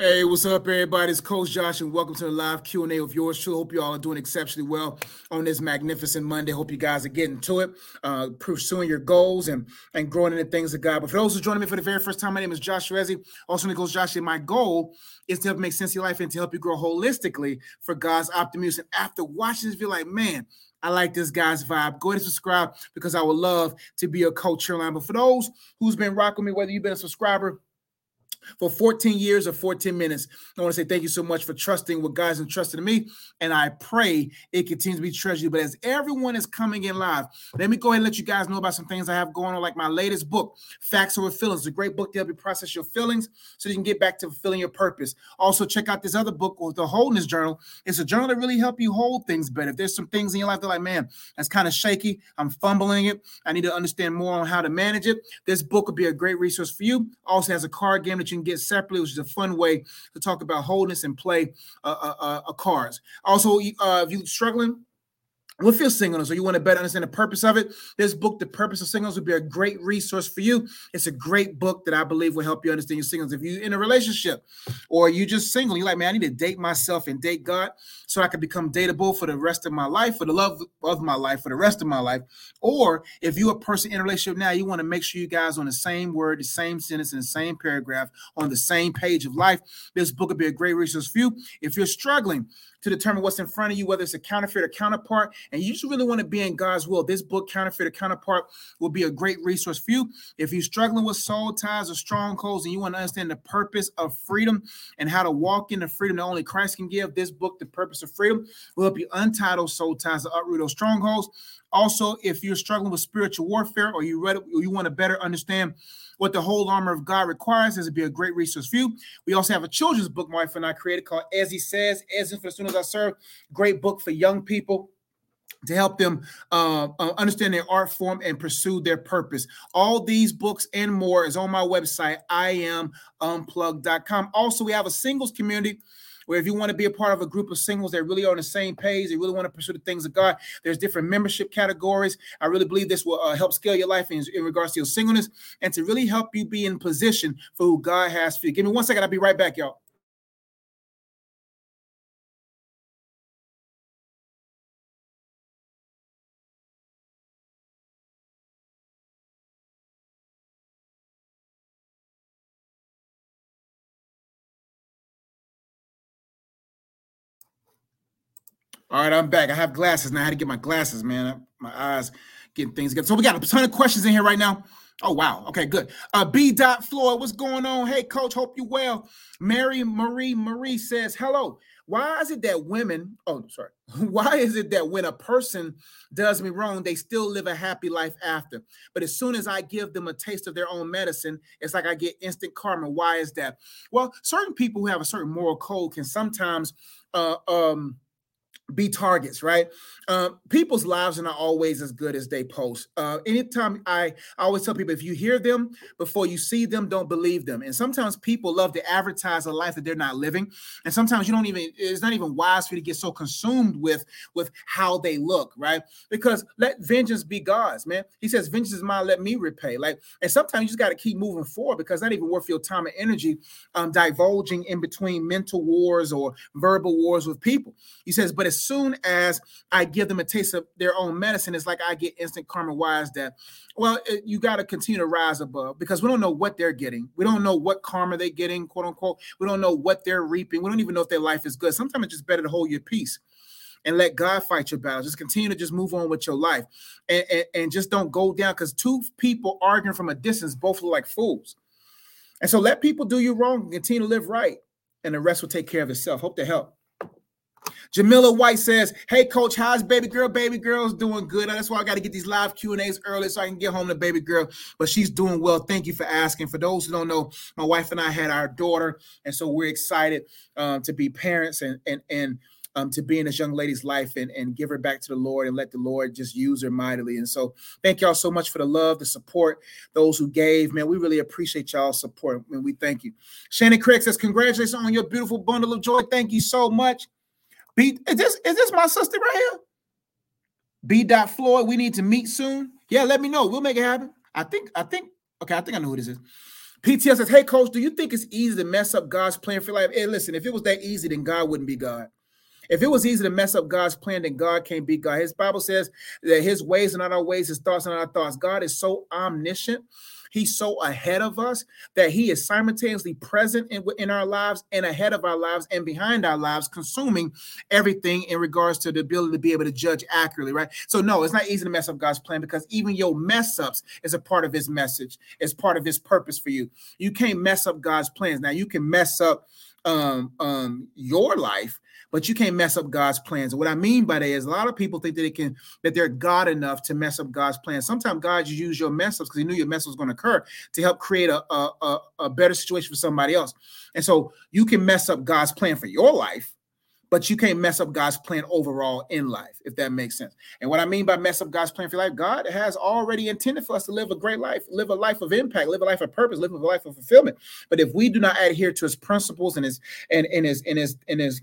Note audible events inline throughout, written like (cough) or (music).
Hey, what's up, everybody? It's Coach Josh, and welcome to the live Q and A of yours truly. Hope you all are doing exceptionally well on this magnificent Monday. Hope you guys are getting to it, uh, pursuing your goals and and growing in the things of God. But for those who are joining me for the very first time, my name is Josh Rezi, also known Coach Josh. And my goal is to help make sense of your life and to help you grow holistically for God's optimism. And after watching this, you're like, man. I like this guy's vibe. Go ahead and subscribe because I would love to be a coach here. But for those who's been rocking me, whether you've been a subscriber for 14 years or 14 minutes. I want to say thank you so much for trusting what God's entrusted in me. And I pray it continues to be treasured. But as everyone is coming in live, let me go ahead and let you guys know about some things I have going on, like my latest book, Facts Over Feelings. A great book to help you process your feelings so you can get back to fulfilling your purpose. Also, check out this other book, The Wholeness Journal. It's a journal that really help you hold things better. If there's some things in your life that like, man, that's kind of shaky, I'm fumbling it. I need to understand more on how to manage it. This book would be a great resource for you. Also has a card game that can get separately, which is a fun way to talk about wholeness and play uh, uh, uh, cards. Also, uh, if you're struggling with your singleness or you want to better understand the purpose of it, this book, The Purpose of Singleness, would be a great resource for you. It's a great book that I believe will help you understand your singleness. If you're in a relationship or you just single, you're like, man, I need to date myself and date God so I can become dateable for the rest of my life, for the love of my life, for the rest of my life. Or if you're a person in a relationship now, you want to make sure you guys on the same word, the same sentence, in the same paragraph, on the same page of life. This book would be a great resource for you. If you're struggling, to determine what's in front of you, whether it's a counterfeit or counterpart. And you just really want to be in God's will. This book, Counterfeit or Counterpart, will be a great resource for you. If you're struggling with soul ties or strongholds and you want to understand the purpose of freedom and how to walk in the freedom that only Christ can give, this book, The Purpose of Freedom, will help you untie those soul ties to uproot those strongholds. Also, if you're struggling with spiritual warfare or you read or you want to better understand what the whole armor of God requires, this would be a great resource for you. We also have a children's book my wife and I created called As He Says, As If As Soon as I Serve. Great book for young people to help them uh, uh, understand their art form and pursue their purpose. All these books and more is on my website, iamunplug.com. Also, we have a singles community where if you want to be a part of a group of singles that really are on the same page, they really want to pursue the things of God, there's different membership categories. I really believe this will uh, help scale your life in, in regards to your singleness and to really help you be in position for who God has for you. Give me one second. I'll be right back, y'all. All right, I'm back. I have glasses now. I had to get my glasses, man. My eyes getting things together. So we got a ton of questions in here right now. Oh wow. Okay, good. Uh B. Dot Floyd, what's going on? Hey, coach, hope you well. Mary Marie Marie says, hello. Why is it that women, oh sorry, (laughs) why is it that when a person does me wrong, they still live a happy life after? But as soon as I give them a taste of their own medicine, it's like I get instant karma. Why is that? Well, certain people who have a certain moral code can sometimes uh um be targets, right? Uh, people's lives are not always as good as they post. Uh, anytime I, I always tell people, if you hear them before you see them, don't believe them. And sometimes people love to advertise a life that they're not living. And sometimes you don't even, it's not even wise for you to get so consumed with, with how they look, right? Because let vengeance be God's, man. He says, vengeance is mine, let me repay. Like, and sometimes you just got to keep moving forward because not even worth your time and energy um, divulging in between mental wars or verbal wars with people. He says, but as soon as I give them a taste of their own medicine, it's like I get instant karma. wise is that? Well, it, you got to continue to rise above because we don't know what they're getting. We don't know what karma they're getting, quote unquote. We don't know what they're reaping. We don't even know if their life is good. Sometimes it's just better to hold your peace and let God fight your battles. Just continue to just move on with your life and, and, and just don't go down because two people arguing from a distance both look like fools. And so let people do you wrong and continue to live right, and the rest will take care of itself. Hope to help. Jamila White says, "Hey, coach, how's baby girl? Baby girl's doing good. That's why I got to get these live Q and A's early so I can get home to baby girl. But she's doing well. Thank you for asking. For those who don't know, my wife and I had our daughter, and so we're excited um, to be parents and and and." Um, to be in this young lady's life and, and give her back to the Lord and let the Lord just use her mightily. And so, thank y'all so much for the love, the support, those who gave. Man, we really appreciate y'all's support and we thank you. Shannon Craig says, Congratulations on your beautiful bundle of joy. Thank you so much. B, is this is this my sister right here? B. Dot Floyd, we need to meet soon. Yeah, let me know. We'll make it happen. I think, I think, okay, I think I know who this is. PTL says, Hey, coach, do you think it's easy to mess up God's plan for life? Hey, listen, if it was that easy, then God wouldn't be God. If it was easy to mess up God's plan, then God can't be God. His Bible says that his ways are not our ways, his thoughts are not our thoughts. God is so omniscient. He's so ahead of us that he is simultaneously present in, in our lives and ahead of our lives and behind our lives, consuming everything in regards to the ability to be able to judge accurately, right? So, no, it's not easy to mess up God's plan because even your mess ups is a part of his message, it's part of his purpose for you. You can't mess up God's plans. Now, you can mess up um, um, your life, but you can't mess up God's plans. What I mean by that is a lot of people think that it can that they're God enough to mess up God's plans. Sometimes God just use your mess ups because He knew your mess was going to occur to help create a, a, a better situation for somebody else. And so you can mess up God's plan for your life, but you can't mess up God's plan overall in life, if that makes sense. And what I mean by mess up God's plan for life, God has already intended for us to live a great life, live a life of impact, live a life of purpose, live a life of fulfillment. But if we do not adhere to his principles and his and, and his and his and his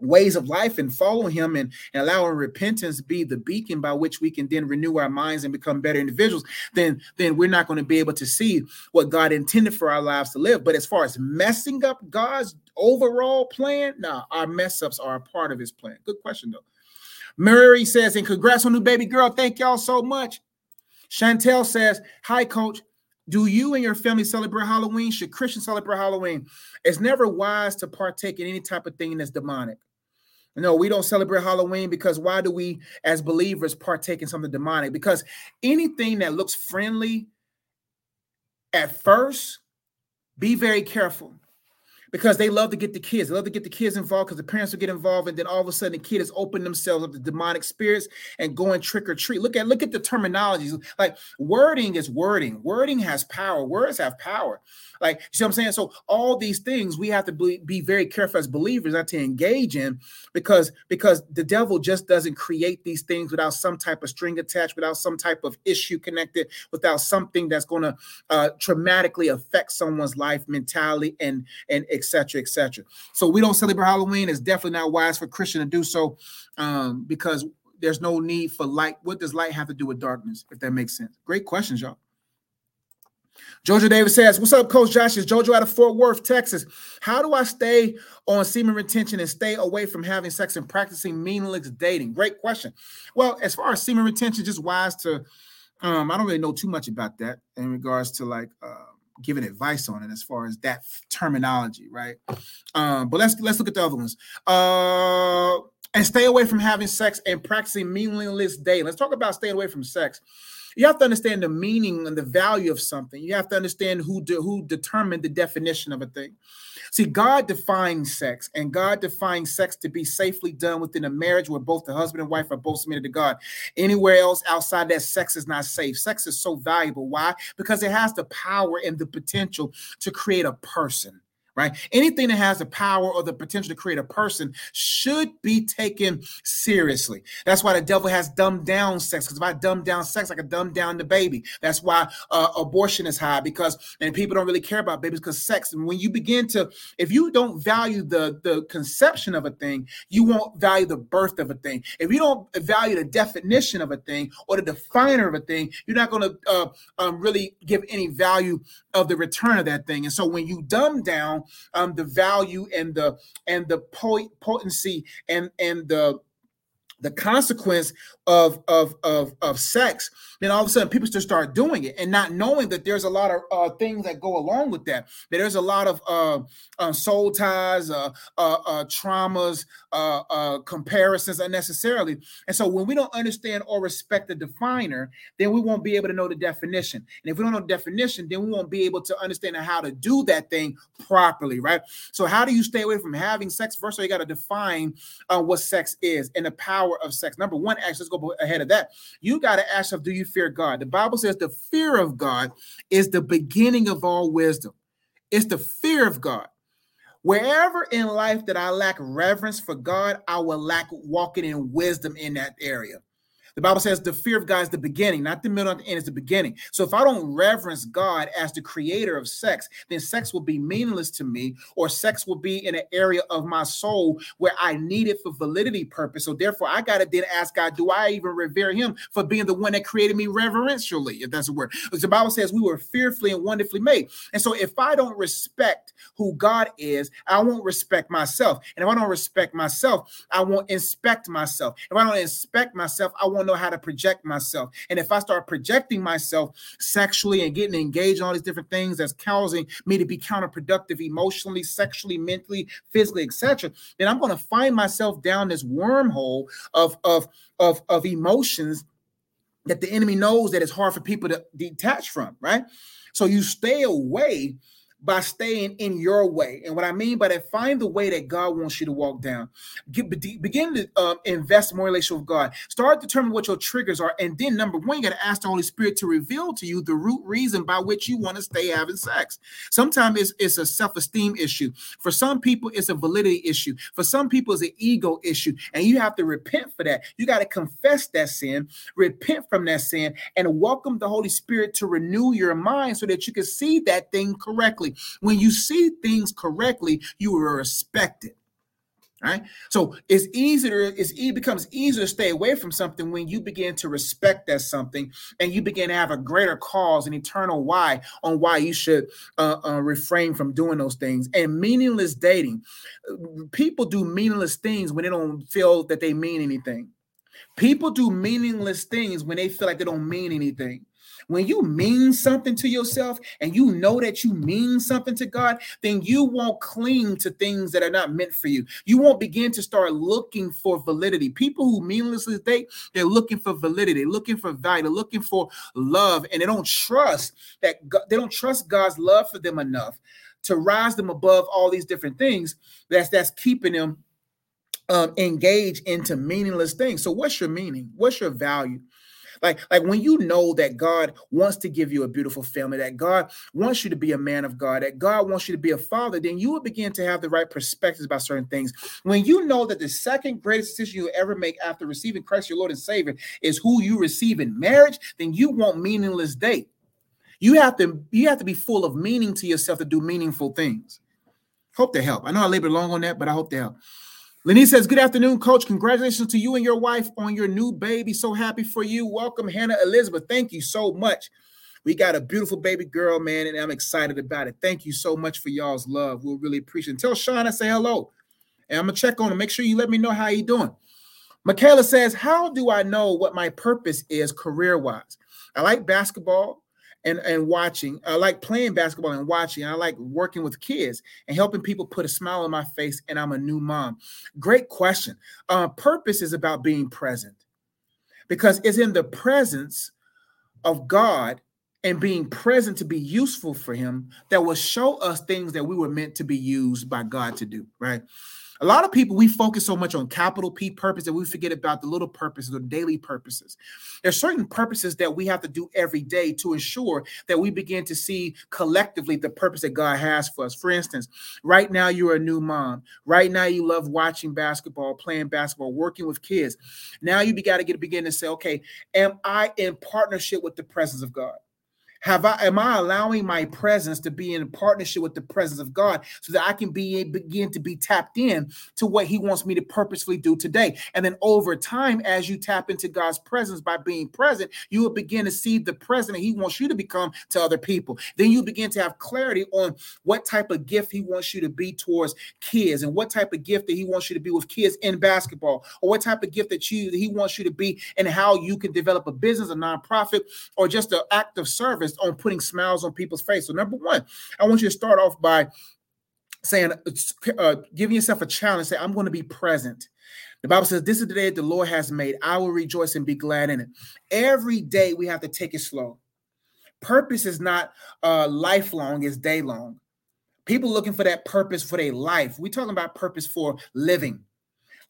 ways of life and follow him and, and allowing repentance be the beacon by which we can then renew our minds and become better individuals then then we're not going to be able to see what god intended for our lives to live but as far as messing up god's overall plan nah our mess ups are a part of his plan good question though mary says and congrats on new baby girl thank y'all so much chantel says hi coach do you and your family celebrate Halloween? Should Christians celebrate Halloween? It's never wise to partake in any type of thing that's demonic. No, we don't celebrate Halloween because why do we, as believers, partake in something demonic? Because anything that looks friendly at first, be very careful because they love to get the kids. They love to get the kids involved because the parents will get involved, and then all of a sudden the kid opening themselves up to demonic spirits and going trick or treat. Look at look at the terminologies. Like wording is wording. Wording has power. Words have power. Like, you see what I'm saying? So all these things we have to be, be very careful as believers not to engage in because because the devil just doesn't create these things without some type of string attached, without some type of issue connected, without something that's going to uh, traumatically affect someone's life, mentality, and and etc. etc. So we don't celebrate Halloween. It's definitely not wise for Christian to do so um, because there's no need for light. What does light have to do with darkness? If that makes sense. Great questions, y'all. Jojo Davis says, What's up, Coach Josh? Is Jojo out of Fort Worth, Texas. How do I stay on semen retention and stay away from having sex and practicing meaningless dating? Great question. Well, as far as semen retention, just wise to, um, I don't really know too much about that in regards to like uh, giving advice on it as far as that terminology, right? Um, but let's let's look at the other ones. Uh, and stay away from having sex and practicing meaningless dating. Let's talk about staying away from sex you have to understand the meaning and the value of something. You have to understand who de- who determined the definition of a thing. See, God defines sex, and God defines sex to be safely done within a marriage where both the husband and wife are both submitted to God. Anywhere else outside that, sex is not safe. Sex is so valuable. Why? Because it has the power and the potential to create a person right? Anything that has the power or the potential to create a person should be taken seriously. That's why the devil has dumbed down sex. Because if I dumb down sex, I can dumb down the baby. That's why uh, abortion is high because and people don't really care about babies because sex. And when you begin to, if you don't value the the conception of a thing, you won't value the birth of a thing. If you don't value the definition of a thing or the definer of a thing, you're not going to uh, um, really give any value of the return of that thing. And so when you dumb down um, the value and the and the potency and and the the consequence of of of of sex, then all of a sudden people just start doing it and not knowing that there's a lot of uh, things that go along with that. That there's a lot of uh, uh, soul ties, uh, uh, uh, traumas, comparisons unnecessarily. And so when we don't understand or respect the definer, then we won't be able to know the definition. And if we don't know the definition, then we won't be able to understand how to do that thing properly, right? So how do you stay away from having sex? First all, you got to define what sex is and the power of sex. Number one, actually, let's go ahead of that. You got to ask yourself, do you fear God? The Bible says the fear of God is the beginning of all wisdom. It's the fear of God. Wherever in life that I lack reverence for God, I will lack walking in wisdom in that area. The Bible says the fear of God is the beginning, not the middle and the end, is the beginning. So if I don't reverence God as the creator of sex, then sex will be meaningless to me, or sex will be in an area of my soul where I need it for validity purpose. So therefore, I got to then ask God, do I even revere him for being the one that created me reverentially, if that's a word? Because the Bible says we were fearfully and wonderfully made. And so if I don't respect who God is, I won't respect myself. And if I don't respect myself, I won't inspect myself. If I don't inspect myself, I won't know how to project myself. And if I start projecting myself sexually and getting engaged in all these different things that's causing me to be counterproductive emotionally, sexually, mentally, physically, etc., then I'm going to find myself down this wormhole of, of, of, of emotions that the enemy knows that it's hard for people to detach from, right? So you stay away by staying in your way. And what I mean by that, find the way that God wants you to walk down. Get, begin to um, invest more in relationship with God. Start determining what your triggers are. And then, number one, you got to ask the Holy Spirit to reveal to you the root reason by which you want to stay having sex. Sometimes it's, it's a self esteem issue. For some people, it's a validity issue. For some people, it's an ego issue. And you have to repent for that. You got to confess that sin, repent from that sin, and welcome the Holy Spirit to renew your mind so that you can see that thing correctly. When you see things correctly, you are respected. Right. So it's easier, it's, it becomes easier to stay away from something when you begin to respect that something and you begin to have a greater cause, an eternal why on why you should uh, uh, refrain from doing those things. And meaningless dating, people do meaningless things when they don't feel that they mean anything. People do meaningless things when they feel like they don't mean anything. When you mean something to yourself and you know that you mean something to God, then you won't cling to things that are not meant for you. You won't begin to start looking for validity. People who meaninglessly date, they're looking for validity, looking for value, looking for love, and they don't trust that God, they don't trust God's love for them enough to rise them above all these different things that's that's keeping them um, engaged into meaningless things. So, what's your meaning? What's your value? Like, like when you know that God wants to give you a beautiful family, that God wants you to be a man of God, that God wants you to be a father, then you will begin to have the right perspectives about certain things. When you know that the second greatest decision you ever make after receiving Christ, your Lord and Savior, is who you receive in marriage, then you won't meaningless date. You have to you have to be full of meaning to yourself to do meaningful things. Hope to help. I know I labored long on that, but I hope to help. Lenny says, Good afternoon, coach. Congratulations to you and your wife on your new baby. So happy for you. Welcome, Hannah Elizabeth. Thank you so much. We got a beautiful baby girl, man, and I'm excited about it. Thank you so much for y'all's love. We'll really appreciate it. Tell Sean I say hello. And I'm gonna check on him. Make sure you let me know how he doing. Michaela says, How do I know what my purpose is career-wise? I like basketball and and watching. I like playing basketball and watching. I like working with kids and helping people put a smile on my face. And I'm a new mom. Great question. Uh, purpose is about being present because it's in the presence of God and being present to be useful for Him that will show us things that we were meant to be used by God to do. Right. A lot of people, we focus so much on capital P purpose that we forget about the little purposes or daily purposes. There's certain purposes that we have to do every day to ensure that we begin to see collectively the purpose that God has for us. For instance, right now you're a new mom. Right now you love watching basketball, playing basketball, working with kids. Now you got to get begin to say, okay, am I in partnership with the presence of God? Have I am I allowing my presence to be in partnership with the presence of God so that I can be begin to be tapped in to what he wants me to purposefully do today? And then over time, as you tap into God's presence by being present, you will begin to see the president he wants you to become to other people. Then you begin to have clarity on what type of gift he wants you to be towards kids and what type of gift that he wants you to be with kids in basketball, or what type of gift that you that he wants you to be and how you can develop a business, a nonprofit, or just an act of service on putting smiles on people's face. So, number one, I want you to start off by saying, uh, giving yourself a challenge. Say, I'm going to be present. The Bible says, This is the day that the Lord has made. I will rejoice and be glad in it. Every day we have to take it slow. Purpose is not uh, lifelong, it's day long. People looking for that purpose for their life. We're talking about purpose for living.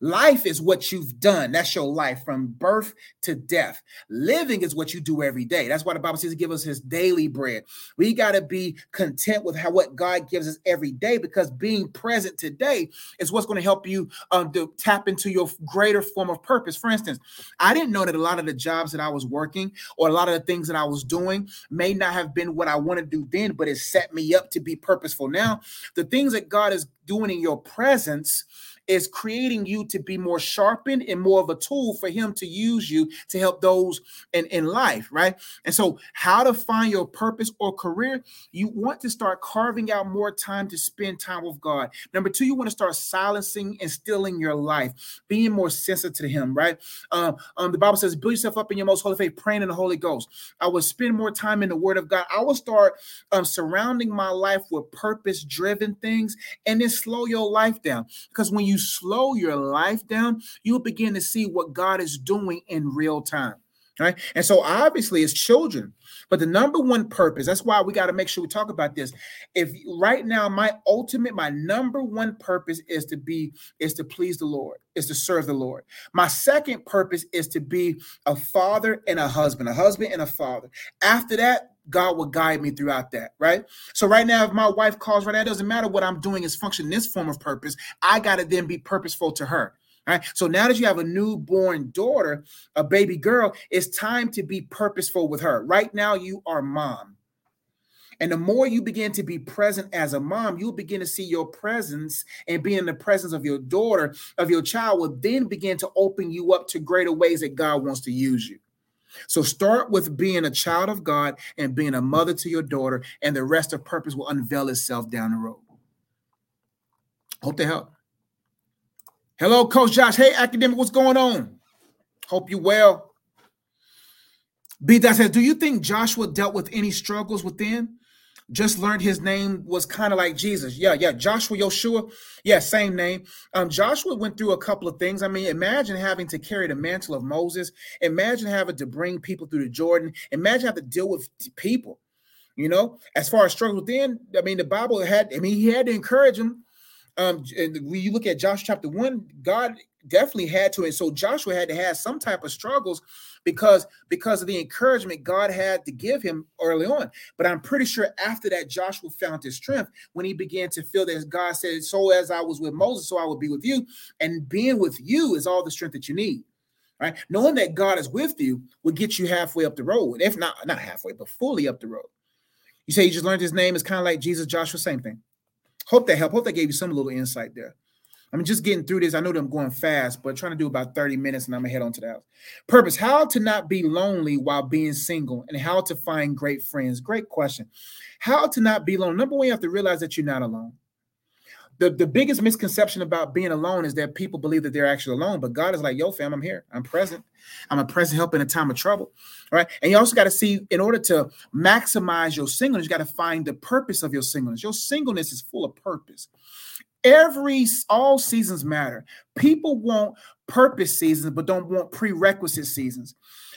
Life is what you've done. That's your life from birth to death. Living is what you do every day. That's why the Bible says to give us his daily bread. We got to be content with how what God gives us every day because being present today is what's going to help you um, to tap into your greater form of purpose. For instance, I didn't know that a lot of the jobs that I was working or a lot of the things that I was doing may not have been what I wanted to do then, but it set me up to be purposeful now. The things that God is doing in your presence is creating you to be more sharpened and more of a tool for him to use you to help those in, in life, right? And so, how to find your purpose or career, you want to start carving out more time to spend time with God. Number two, you want to start silencing and stilling your life, being more sensitive to him, right? Um, um, the Bible says, build yourself up in your most holy faith, praying in the Holy Ghost. I will spend more time in the Word of God. I will start um, surrounding my life with purpose driven things and then slow your life down. Because when you slow your life down, you'll begin to see what God is doing in real time. Right. And so obviously it's children, but the number one purpose, that's why we got to make sure we talk about this. If right now, my ultimate, my number one purpose is to be, is to please the Lord, is to serve the Lord. My second purpose is to be a father and a husband, a husband and a father. After that, God will guide me throughout that, right? So right now, if my wife calls right now, it doesn't matter what I'm doing is function this form of purpose. I got to then be purposeful to her. Right. So now that you have a newborn daughter, a baby girl, it's time to be purposeful with her. Right now, you are mom. And the more you begin to be present as a mom, you'll begin to see your presence and be in the presence of your daughter, of your child, will then begin to open you up to greater ways that God wants to use you. So start with being a child of God and being a mother to your daughter, and the rest of purpose will unveil itself down the road. Hope they help. Hello, Coach Josh. Hey, academic, what's going on? Hope you well. B. That says, do you think Joshua dealt with any struggles within? Just learned his name was kind of like Jesus. Yeah, yeah, Joshua Yoshua. Yeah, same name. Um, Joshua went through a couple of things. I mean, imagine having to carry the mantle of Moses. Imagine having to bring people through the Jordan. Imagine having to deal with people. You know, as far as struggles then, I mean, the Bible had. I mean, he had to encourage him. Um, and when you look at Joshua chapter one, God definitely had to, and so Joshua had to have some type of struggles because because of the encouragement God had to give him early on. But I'm pretty sure after that, Joshua found his strength when he began to feel that God said, "So as I was with Moses, so I will be with you." And being with you is all the strength that you need. Right? Knowing that God is with you will get you halfway up the road, if not not halfway, but fully up the road. You say you just learned his name is kind of like Jesus, Joshua, same thing. Hope that helped. Hope that gave you some little insight there. I'm just getting through this. I know that I'm going fast, but trying to do about 30 minutes and I'm gonna head on to the. Purpose: how to not be lonely while being single and how to find great friends. Great question. How to not be alone. Number one, you have to realize that you're not alone. The, the biggest misconception about being alone is that people believe that they're actually alone, but God is like, yo, fam, I'm here. I'm present. I'm a present help in a time of trouble. Right. And you also got to see, in order to maximize your singleness, you got to find the purpose of your singleness. Your singleness is full of purpose. Every all seasons matter. People want purpose seasons, but don't want prerequisite seasons.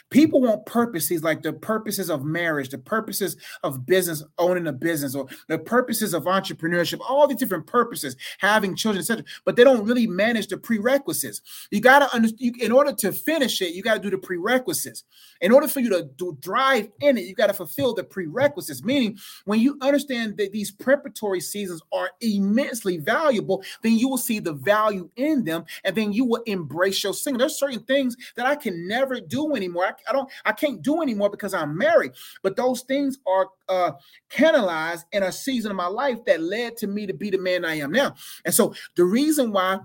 People want purposes like the purposes of marriage, the purposes of business, owning a business, or the purposes of entrepreneurship, all these different purposes, having children, etc. But they don't really manage the prerequisites. You got to understand, in order to finish it, you got to do the prerequisites. In order for you to, to thrive in it, you got to fulfill the prerequisites. Meaning, when you understand that these preparatory seasons are immensely valuable, then you will see the value in them and then you will embrace your singing. There's certain things that I can never do anymore. I I don't, I can't do anymore because I'm married. But those things are uh canalized in a season of my life that led to me to be the man I am now. And so the reason why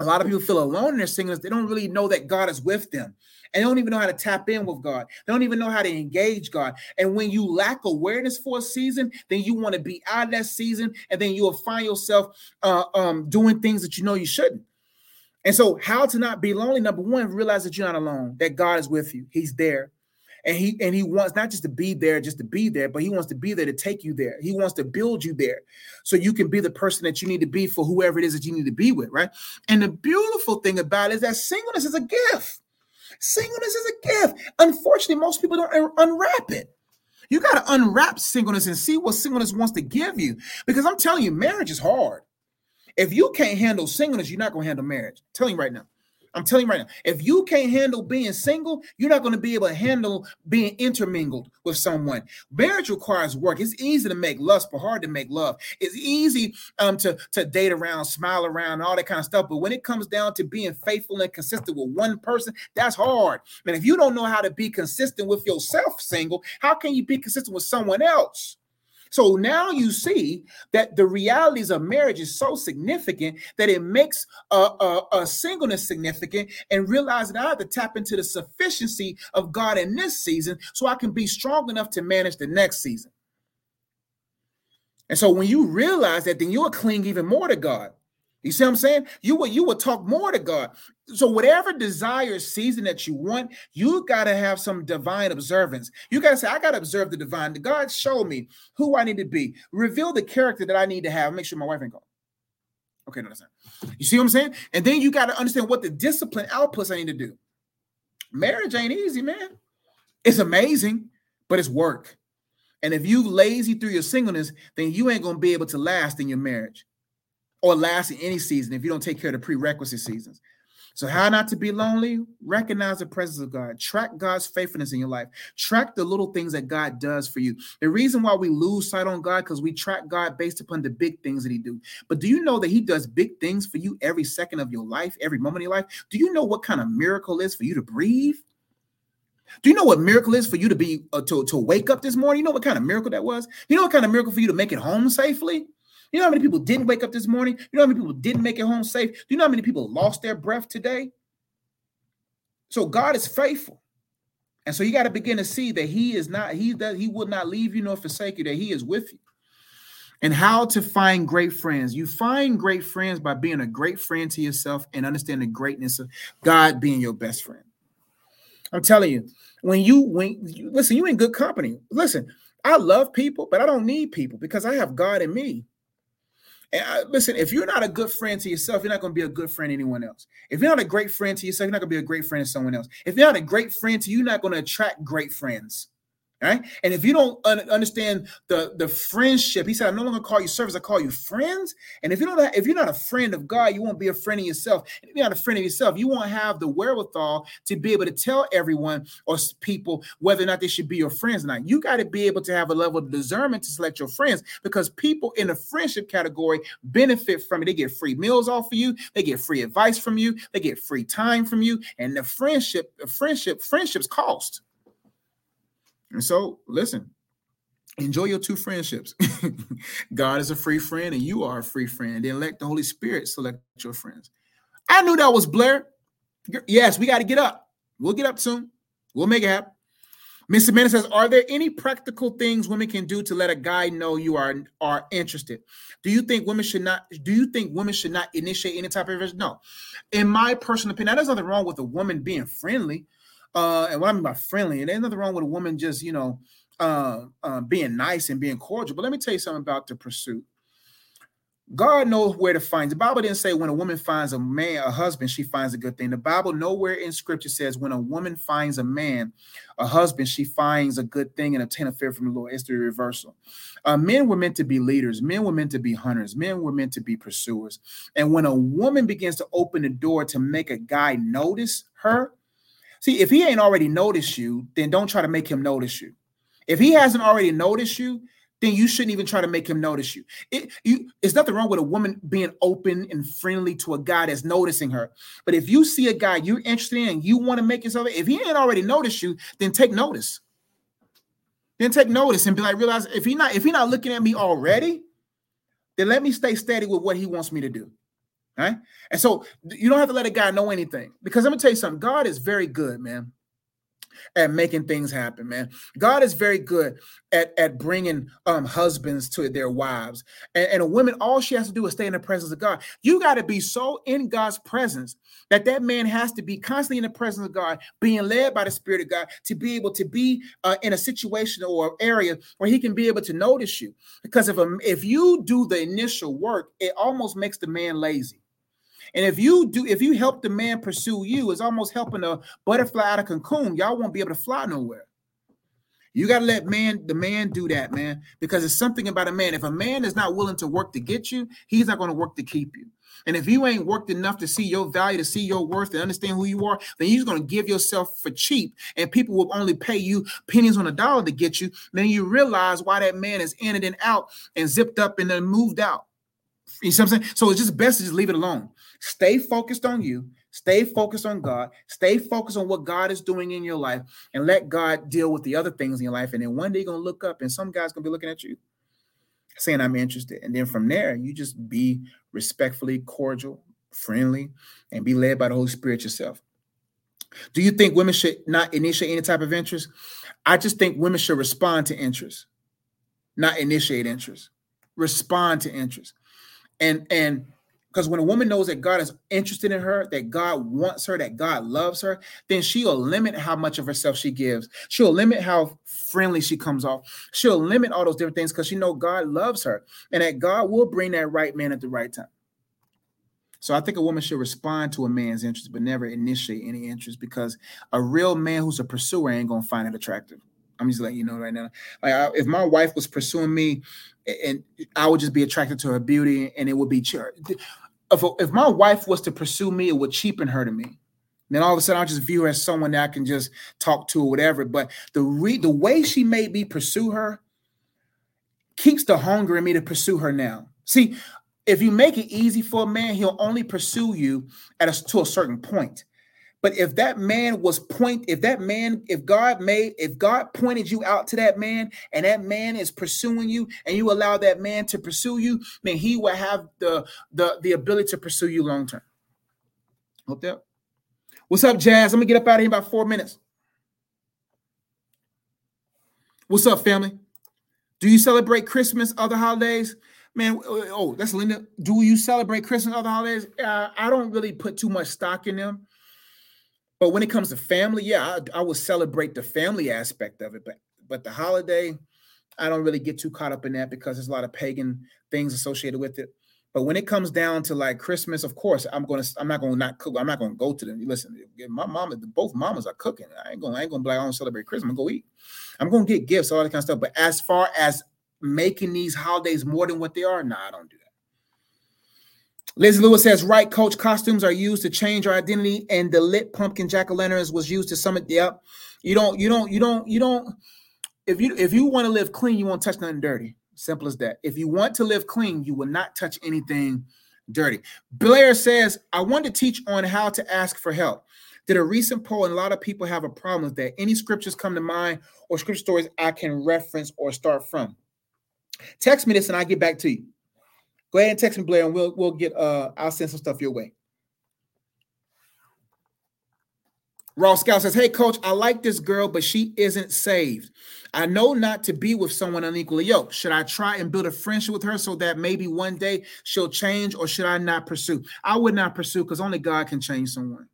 a lot of people feel alone in their singleness, they don't really know that God is with them. And they don't even know how to tap in with God. They don't even know how to engage God. And when you lack awareness for a season, then you want to be out of that season, and then you'll find yourself uh, um, doing things that you know you shouldn't. And so, how to not be lonely? Number one, realize that you're not alone, that God is with you. He's there. And he and he wants not just to be there, just to be there, but he wants to be there to take you there. He wants to build you there so you can be the person that you need to be for whoever it is that you need to be with, right? And the beautiful thing about it is that singleness is a gift. Singleness is a gift. Unfortunately, most people don't unwrap it. You got to unwrap singleness and see what singleness wants to give you. Because I'm telling you, marriage is hard. If you can't handle singleness, you're not going to handle marriage. I'm telling you right now. I'm telling you right now, if you can't handle being single, you're not going to be able to handle being intermingled with someone. Marriage requires work. It's easy to make lust, but hard to make love. It's easy um, to, to date around, smile around, all that kind of stuff. But when it comes down to being faithful and consistent with one person, that's hard. And if you don't know how to be consistent with yourself single, how can you be consistent with someone else? So now you see that the realities of marriage is so significant that it makes a, a, a singleness significant and realize that I have to tap into the sufficiency of God in this season so I can be strong enough to manage the next season. And so when you realize that, then you'll cling even more to God. You see what I'm saying? You will you will talk more to God. So whatever desire season that you want, you got to have some divine observance. You got to say, I got to observe the divine. God show me who I need to be. Reveal the character that I need to have. Make sure my wife ain't gone. Okay, no, that's not. You see what I'm saying? And then you got to understand what the discipline outputs I need to do. Marriage ain't easy, man. It's amazing, but it's work. And if you lazy through your singleness, then you ain't gonna be able to last in your marriage or last in any season if you don't take care of the prerequisite seasons. So, how not to be lonely? Recognize the presence of God. Track God's faithfulness in your life. Track the little things that God does for you. The reason why we lose sight on God because we track God based upon the big things that He do. But do you know that He does big things for you every second of your life, every moment of your life? Do you know what kind of miracle is for you to breathe? Do you know what miracle is for you to be uh, to, to wake up this morning? You know what kind of miracle that was? You know what kind of miracle for you to make it home safely? You know how many people didn't wake up this morning? You know how many people didn't make it home safe? Do you know how many people lost their breath today? So God is faithful. And so you got to begin to see that he is not, he that he will not leave you nor forsake you, that he is with you. And how to find great friends. You find great friends by being a great friend to yourself and understand the greatness of God being your best friend. I'm telling you, when you when you, listen, you in good company. Listen, I love people, but I don't need people because I have God in me. And uh, listen, if you're not a good friend to yourself, you're not going to be a good friend to anyone else. If you're not a great friend to yourself, you're not going to be a great friend to someone else. If you're not a great friend to you, you're not going to attract great friends. Right? And if you don't un- understand the the friendship, he said, "I no longer call you servants; I call you friends." And if you don't, if you're not a friend of God, you won't be a friend of yourself. And if you're not a friend of yourself, you won't have the wherewithal to be able to tell everyone or people whether or not they should be your friends or not. You got to be able to have a level of discernment to select your friends because people in the friendship category benefit from it. They get free meals off of you, they get free advice from you, they get free time from you, and the friendship, friendship, friendships cost. And so, listen, enjoy your two friendships. (laughs) God is a free friend, and you are a free friend. Then let the Holy Spirit select your friends. I knew that was Blair. Yes, we got to get up. We'll get up soon. We'll make it happen. Mr. Amanda says, Are there any practical things women can do to let a guy know you are are interested? Do you think women should not do you think women should not initiate any type of interest? No. In my personal opinion, there's nothing wrong with a woman being friendly. Uh, and what I mean by friendly, and there's nothing wrong with a woman just, you know, uh, uh, being nice and being cordial. But let me tell you something about the pursuit. God knows where to find. The Bible didn't say when a woman finds a man, a husband, she finds a good thing. The Bible nowhere in Scripture says when a woman finds a man, a husband, she finds a good thing and obtain a favor from the Lord. It's the reversal. Uh, men were meant to be leaders. Men were meant to be hunters. Men were meant to be pursuers. And when a woman begins to open the door to make a guy notice her, See, if he ain't already noticed you, then don't try to make him notice you. If he hasn't already noticed you, then you shouldn't even try to make him notice you. It, you. It's nothing wrong with a woman being open and friendly to a guy that's noticing her. But if you see a guy you're interested in you want to make yourself, if he ain't already noticed you, then take notice. Then take notice and be like, realize if he not if he not looking at me already, then let me stay steady with what he wants me to do. Right? And so you don't have to let a guy know anything because I'm gonna tell you something. God is very good, man, at making things happen, man. God is very good at, at bringing um, husbands to their wives. And, and a woman, all she has to do is stay in the presence of God. You got to be so in God's presence that that man has to be constantly in the presence of God, being led by the Spirit of God to be able to be uh, in a situation or area where he can be able to notice you. Because if a, if you do the initial work, it almost makes the man lazy. And if you do, if you help the man pursue you, it's almost helping a butterfly out of cocoon. Y'all won't be able to fly nowhere. You got to let man, the man do that, man, because it's something about a man. If a man is not willing to work to get you, he's not to work to keep you. And if you ain't worked enough to see your value, to see your worth, and understand who you are, then you're going to give yourself for cheap. And people will only pay you pennies on a dollar to get you. Then you realize why that man is in and out and zipped up and then moved out. You see what I'm saying? So it's just best to just leave it alone. Stay focused on you. Stay focused on God. Stay focused on what God is doing in your life and let God deal with the other things in your life. And then one day you're going to look up and some guy's going to be looking at you saying, I'm interested. And then from there, you just be respectfully cordial, friendly, and be led by the Holy Spirit yourself. Do you think women should not initiate any type of interest? I just think women should respond to interest, not initiate interest. Respond to interest. And and because when a woman knows that God is interested in her, that God wants her, that God loves her, then she'll limit how much of herself she gives. She'll limit how friendly she comes off. She'll limit all those different things because she know God loves her and that God will bring that right man at the right time. So I think a woman should respond to a man's interest, but never initiate any interest because a real man who's a pursuer ain't gonna find it attractive. I'm just letting you know right now. Like I, if my wife was pursuing me, and I would just be attracted to her beauty, and it would be if, if my wife was to pursue me, it would cheapen her to me. And Then all of a sudden, I'll just view her as someone that I can just talk to or whatever. But the re- the way she made me pursue her keeps the hunger in me to pursue her now. See, if you make it easy for a man, he'll only pursue you at a, to a certain point. But if that man was point, if that man, if God made, if God pointed you out to that man and that man is pursuing you and you allow that man to pursue you, then he will have the the, the ability to pursue you long term. Hope that. What's up, Jazz? I'm gonna get up out of here in about four minutes. What's up, family? Do you celebrate Christmas, other holidays? Man, oh, that's Linda. Do you celebrate Christmas, other holidays? Uh, I don't really put too much stock in them. But when it comes to family, yeah, I, I will celebrate the family aspect of it. But but the holiday, I don't really get too caught up in that because there's a lot of pagan things associated with it. But when it comes down to like Christmas, of course, I'm gonna I'm not gonna not cook. I'm not gonna go to them. Listen, my mama, both mamas are cooking. I ain't gonna I ain't gonna be like I don't celebrate Christmas. I'm gonna go eat. I'm gonna get gifts, all that kind of stuff. But as far as making these holidays more than what they are, nah, I don't do that. Liz Lewis says, right, coach, costumes are used to change our identity, and the lit pumpkin jack-o'-lanterns was used to summit. Yep. You don't, you don't, you don't, you don't. If you if you want to live clean, you won't touch nothing dirty. Simple as that. If you want to live clean, you will not touch anything dirty. Blair says, I want to teach on how to ask for help. Did a recent poll, and a lot of people have a problem with that. Any scriptures come to mind or scripture stories I can reference or start from? Text me this and I'll get back to you. Go ahead and text me, Blair, and we'll we'll get uh I'll send some stuff your way. Raw Scout says, Hey coach, I like this girl, but she isn't saved. I know not to be with someone unequally yoked. Should I try and build a friendship with her so that maybe one day she'll change, or should I not pursue? I would not pursue because only God can change someone.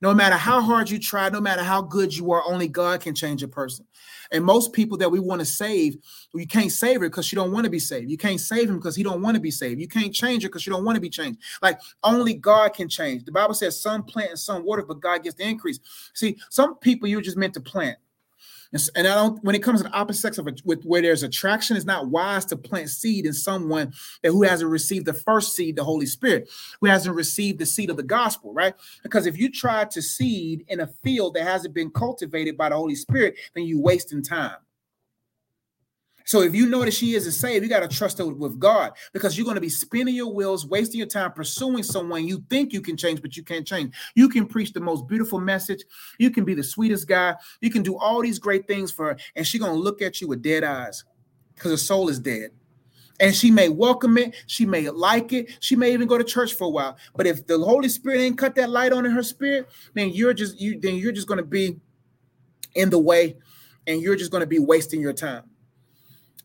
No matter how hard you try, no matter how good you are, only God can change a person. And most people that we want to save, you can't save her because she don't want to be saved. You can't save him because he don't want to be saved. You can't change her because she don't want to be changed. Like only God can change. The Bible says some plant and some water, but God gets the increase. See, some people you're just meant to plant. And I don't. When it comes to the opposite sex of a, with where there's attraction, it's not wise to plant seed in someone that who hasn't received the first seed, the Holy Spirit, who hasn't received the seed of the gospel, right? Because if you try to seed in a field that hasn't been cultivated by the Holy Spirit, then you're wasting time. So if you know that she isn't saved, you got to trust her with God because you're going to be spinning your wheels, wasting your time pursuing someone you think you can change, but you can't change. You can preach the most beautiful message. You can be the sweetest guy. You can do all these great things for her, and she's going to look at you with dead eyes because her soul is dead. And she may welcome it, she may like it, she may even go to church for a while. But if the Holy Spirit ain't cut that light on in her spirit, then you're just you then you're just going to be in the way and you're just going to be wasting your time.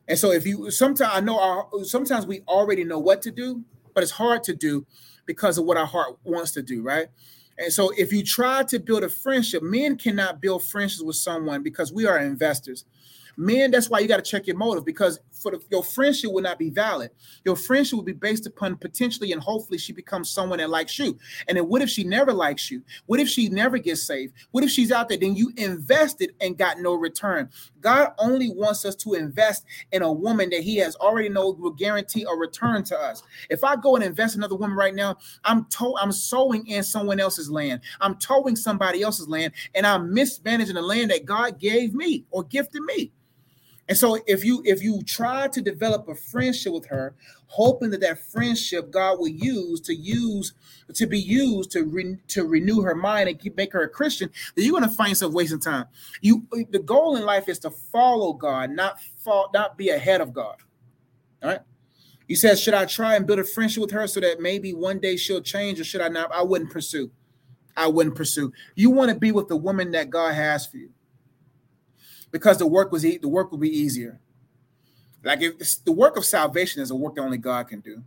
And so if you sometimes I know our sometimes we already know what to do, but it's hard to do because of what our heart wants to do, right? And so if you try to build a friendship, men cannot build friendships with someone because we are investors. Men, that's why you got to check your motive because for the, your friendship will not be valid. Your friendship will be based upon potentially and hopefully she becomes someone that likes you. And then what if she never likes you? What if she never gets saved? What if she's out there? Then you invested and got no return. God only wants us to invest in a woman that He has already know will guarantee a return to us. If I go and invest in another woman right now, I'm told I'm sowing in someone else's land. I'm towing somebody else's land, and I'm mismanaging the land that God gave me or gifted me. And so if you if you try to develop a friendship with her, hoping that that friendship God will use to use to be used to re, to renew her mind and keep make her a Christian, then you're going to find yourself wasting time. You the goal in life is to follow God, not fall, not be ahead of God. All right. He says, should I try and build a friendship with her so that maybe one day she'll change, or should I not? I wouldn't pursue. I wouldn't pursue. You want to be with the woman that God has for you because the work was the work will be easier. Like if the work of salvation is a work that only God can do.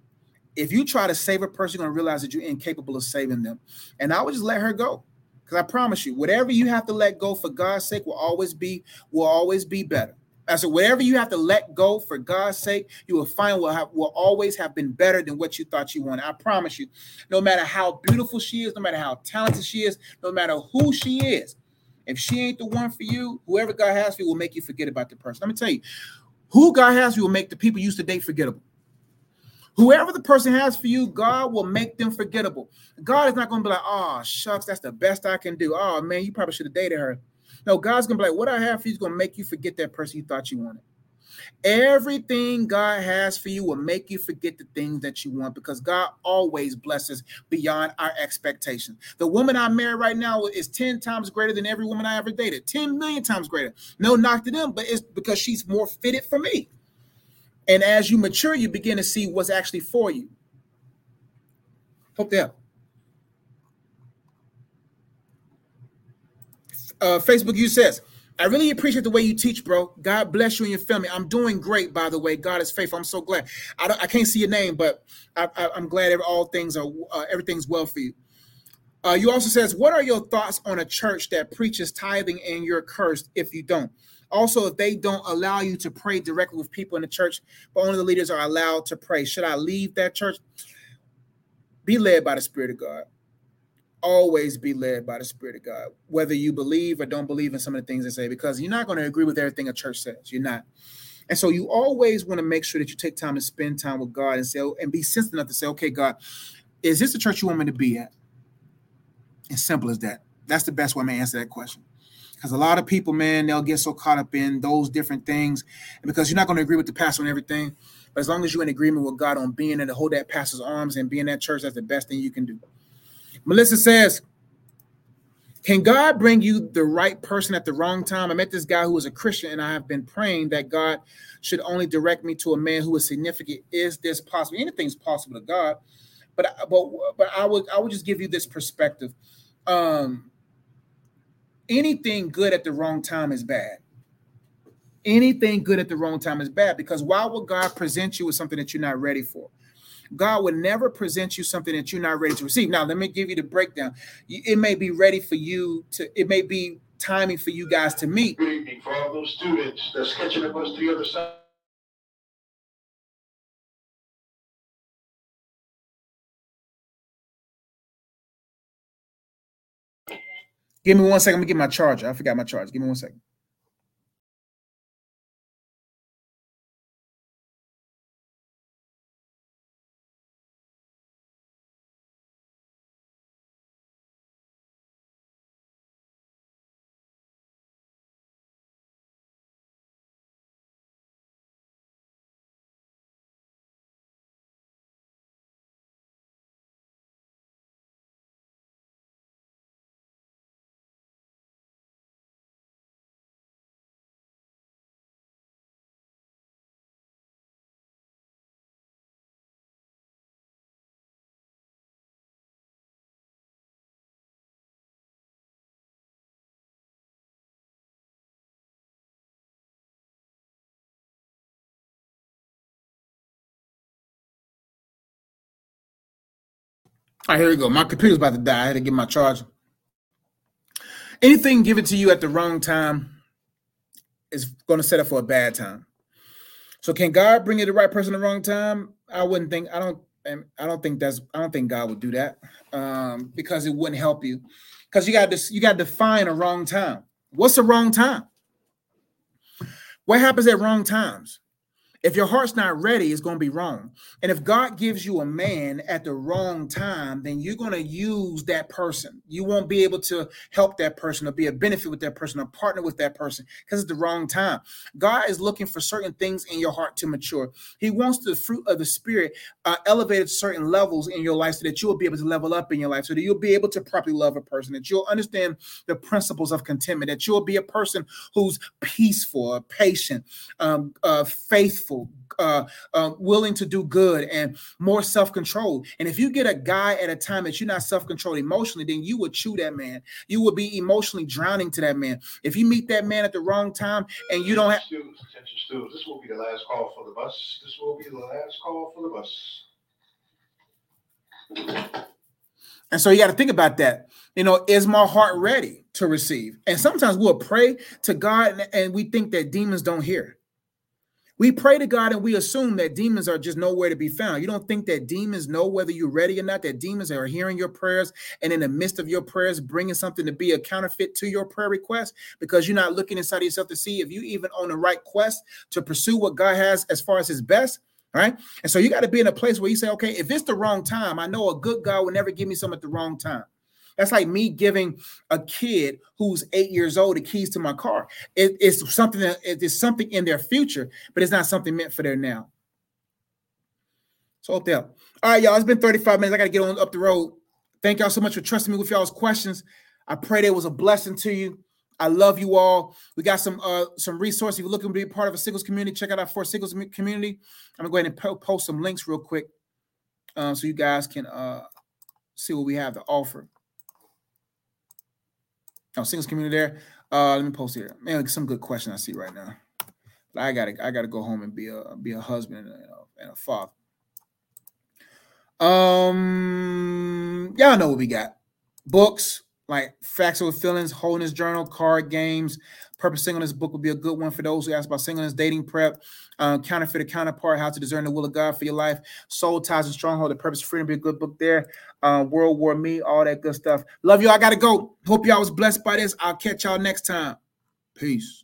If you try to save a person, you're gonna realize that you're incapable of saving them. And I would just let her go. Because I promise you, whatever you have to let go for God's sake will always be will always be better. I said, whatever you have to let go for God's sake, you will find will have will always have been better than what you thought you wanted. I promise you. No matter how beautiful she is, no matter how talented she is, no matter who she is, if she ain't the one for you, whoever God has for you will make you forget about the person. Let me tell you, who God has for you will make the people you used to date forgettable. Whoever the person has for you, God will make them forgettable. God is not going to be like, oh, shucks, that's the best I can do. Oh, man, you probably should have dated her. No, God's going to be like, what I have for you is going to make you forget that person you thought you wanted. Everything God has for you will make you forget the things that you want because God always blesses beyond our expectations. The woman I marry right now is 10 times greater than every woman I ever dated, 10 million times greater. No knock to them, but it's because she's more fitted for me. And as you mature, you begin to see what's actually for you. Hope help. Uh, Facebook, you says, I really appreciate the way you teach, bro. God bless you and your family. I'm doing great, by the way. God is faithful. I'm so glad. I, I can't see your name, but I, am glad all things are uh, everything's well for you. Uh, you also says, what are your thoughts on a church that preaches tithing and you're cursed if you don't? Also, if they don't allow you to pray directly with people in the church, but only the leaders are allowed to pray, should I leave that church? Be led by the Spirit of God always be led by the Spirit of God, whether you believe or don't believe in some of the things they say, because you're not going to agree with everything a church says. You're not. And so you always want to make sure that you take time to spend time with God and say, oh, and be sensitive enough to say, okay, God, is this the church you want me to be at? As simple as that. That's the best way to answer that question. Because a lot of people, man, they'll get so caught up in those different things. And because you're not going to agree with the pastor on everything, but as long as you're in agreement with God on being there to hold that pastor's arms and being that church, that's the best thing you can do. Melissa says, Can God bring you the right person at the wrong time? I met this guy who was a Christian, and I have been praying that God should only direct me to a man who is significant. Is this possible? Anything's possible to God. But but but I would I would just give you this perspective. Um anything good at the wrong time is bad. Anything good at the wrong time is bad because why would God present you with something that you're not ready for? God would never present you something that you're not ready to receive. Now, let me give you the breakdown. It may be ready for you to, it may be timing for you guys to meet. For all those students that's catching up us to the other side. Give me one second. Let me get my charger. I forgot my charger. Give me one second. All right, here we go. My computer's about to die. I had to get my charger. Anything given to you at the wrong time is going to set up for a bad time. So can God bring you the right person at the wrong time? I wouldn't think. I don't. And I don't think that's. I don't think God would do that um, because it wouldn't help you. Because you got to you got to define a wrong time. What's the wrong time? What happens at wrong times? If your heart's not ready, it's going to be wrong. And if God gives you a man at the wrong time, then you're going to use that person. You won't be able to help that person or be a benefit with that person or partner with that person because it's the wrong time. God is looking for certain things in your heart to mature. He wants the fruit of the Spirit uh, elevated certain levels in your life so that you will be able to level up in your life, so that you'll be able to properly love a person, that you'll understand the principles of contentment, that you'll be a person who's peaceful, patient, um, uh, faithful uh, uh, willing to do good, and more self control. And if you get a guy at a time that you're not self controlled emotionally, then you would chew that man. You would be emotionally drowning to that man. If you meet that man at the wrong time and you don't have. Students, attention students, this will be the last call for the bus. This will be the last call for the bus. And so you got to think about that. You know, is my heart ready to receive? And sometimes we'll pray to God and we think that demons don't hear. We pray to God and we assume that demons are just nowhere to be found. You don't think that demons know whether you're ready or not, that demons are hearing your prayers and in the midst of your prayers, bringing something to be a counterfeit to your prayer request because you're not looking inside of yourself to see if you even on the right quest to pursue what God has as far as his best. Right. And so you got to be in a place where you say, okay, if it's the wrong time, I know a good God will never give me something at the wrong time. That's like me giving a kid who's eight years old the keys to my car. It, it's something that it is something in their future, but it's not something meant for their now. So there. All right, y'all. It's been 35 minutes. I got to get on up the road. Thank y'all so much for trusting me with y'all's questions. I pray that was a blessing to you. I love you all. We got some uh some resources. If you're looking to be part of a singles community, check out our four singles community. I'm gonna go ahead and po- post some links real quick, uh, so you guys can uh see what we have to offer. Oh, singles community there. Uh, let me post here. Man, some good question I see right now. But I gotta, I gotta go home and be a be a husband and a, and a father. Um, y'all know what we got. Books like Facts Over Feelings, Holding Journal, card games. Purpose Singleness book would be a good one for those who ask about singleness, dating prep, uh, counterfeit a counterpart, how to discern the will of God for your life, soul ties and stronghold, the purpose of freedom be a good book there. Uh, World War Me, all that good stuff. Love you. I gotta go. Hope y'all was blessed by this. I'll catch y'all next time. Peace.